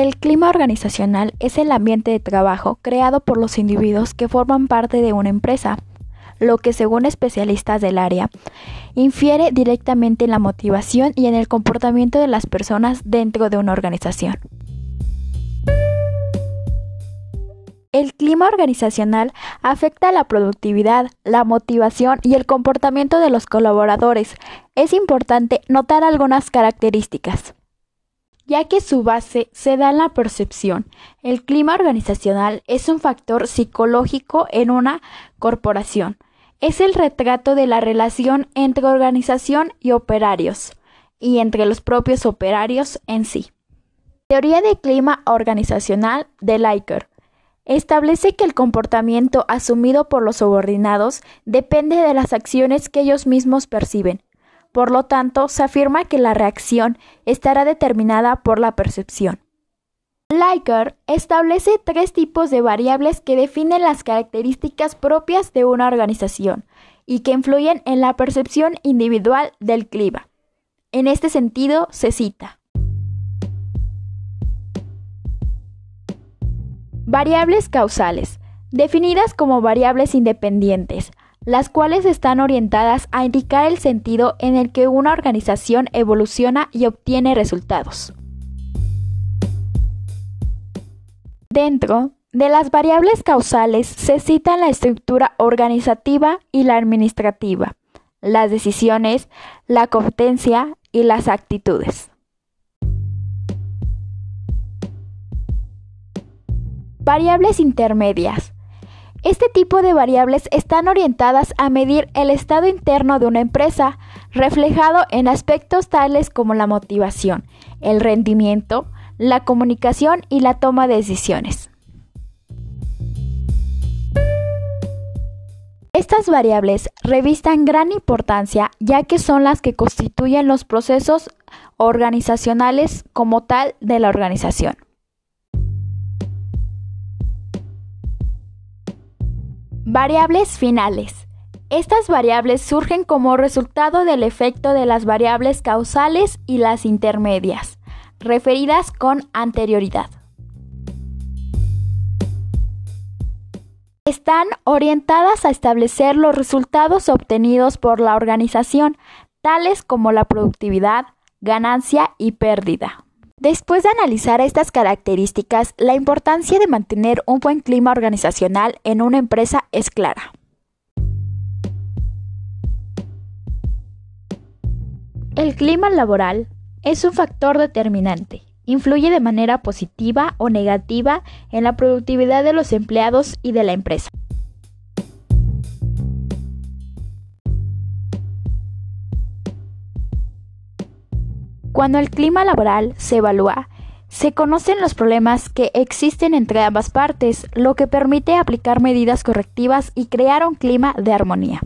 El clima organizacional es el ambiente de trabajo creado por los individuos que forman parte de una empresa, lo que según especialistas del área infiere directamente en la motivación y en el comportamiento de las personas dentro de una organización. El clima organizacional afecta la productividad, la motivación y el comportamiento de los colaboradores. Es importante notar algunas características ya que su base se da en la percepción. El clima organizacional es un factor psicológico en una corporación. Es el retrato de la relación entre organización y operarios, y entre los propios operarios en sí. Teoría de clima organizacional de Likert establece que el comportamiento asumido por los subordinados depende de las acciones que ellos mismos perciben. Por lo tanto, se afirma que la reacción estará determinada por la percepción. Likert establece tres tipos de variables que definen las características propias de una organización y que influyen en la percepción individual del clima. En este sentido, se cita Variables causales, definidas como variables independientes, las cuales están orientadas a indicar el sentido en el que una organización evoluciona y obtiene resultados. Dentro de las variables causales se citan la estructura organizativa y la administrativa, las decisiones, la competencia y las actitudes. Variables intermedias este tipo de variables están orientadas a medir el estado interno de una empresa, reflejado en aspectos tales como la motivación, el rendimiento, la comunicación y la toma de decisiones. Estas variables revistan gran importancia ya que son las que constituyen los procesos organizacionales como tal de la organización. Variables finales. Estas variables surgen como resultado del efecto de las variables causales y las intermedias, referidas con anterioridad. Están orientadas a establecer los resultados obtenidos por la organización, tales como la productividad, ganancia y pérdida. Después de analizar estas características, la importancia de mantener un buen clima organizacional en una empresa es clara. El clima laboral es un factor determinante. Influye de manera positiva o negativa en la productividad de los empleados y de la empresa. Cuando el clima laboral se evalúa, se conocen los problemas que existen entre ambas partes, lo que permite aplicar medidas correctivas y crear un clima de armonía.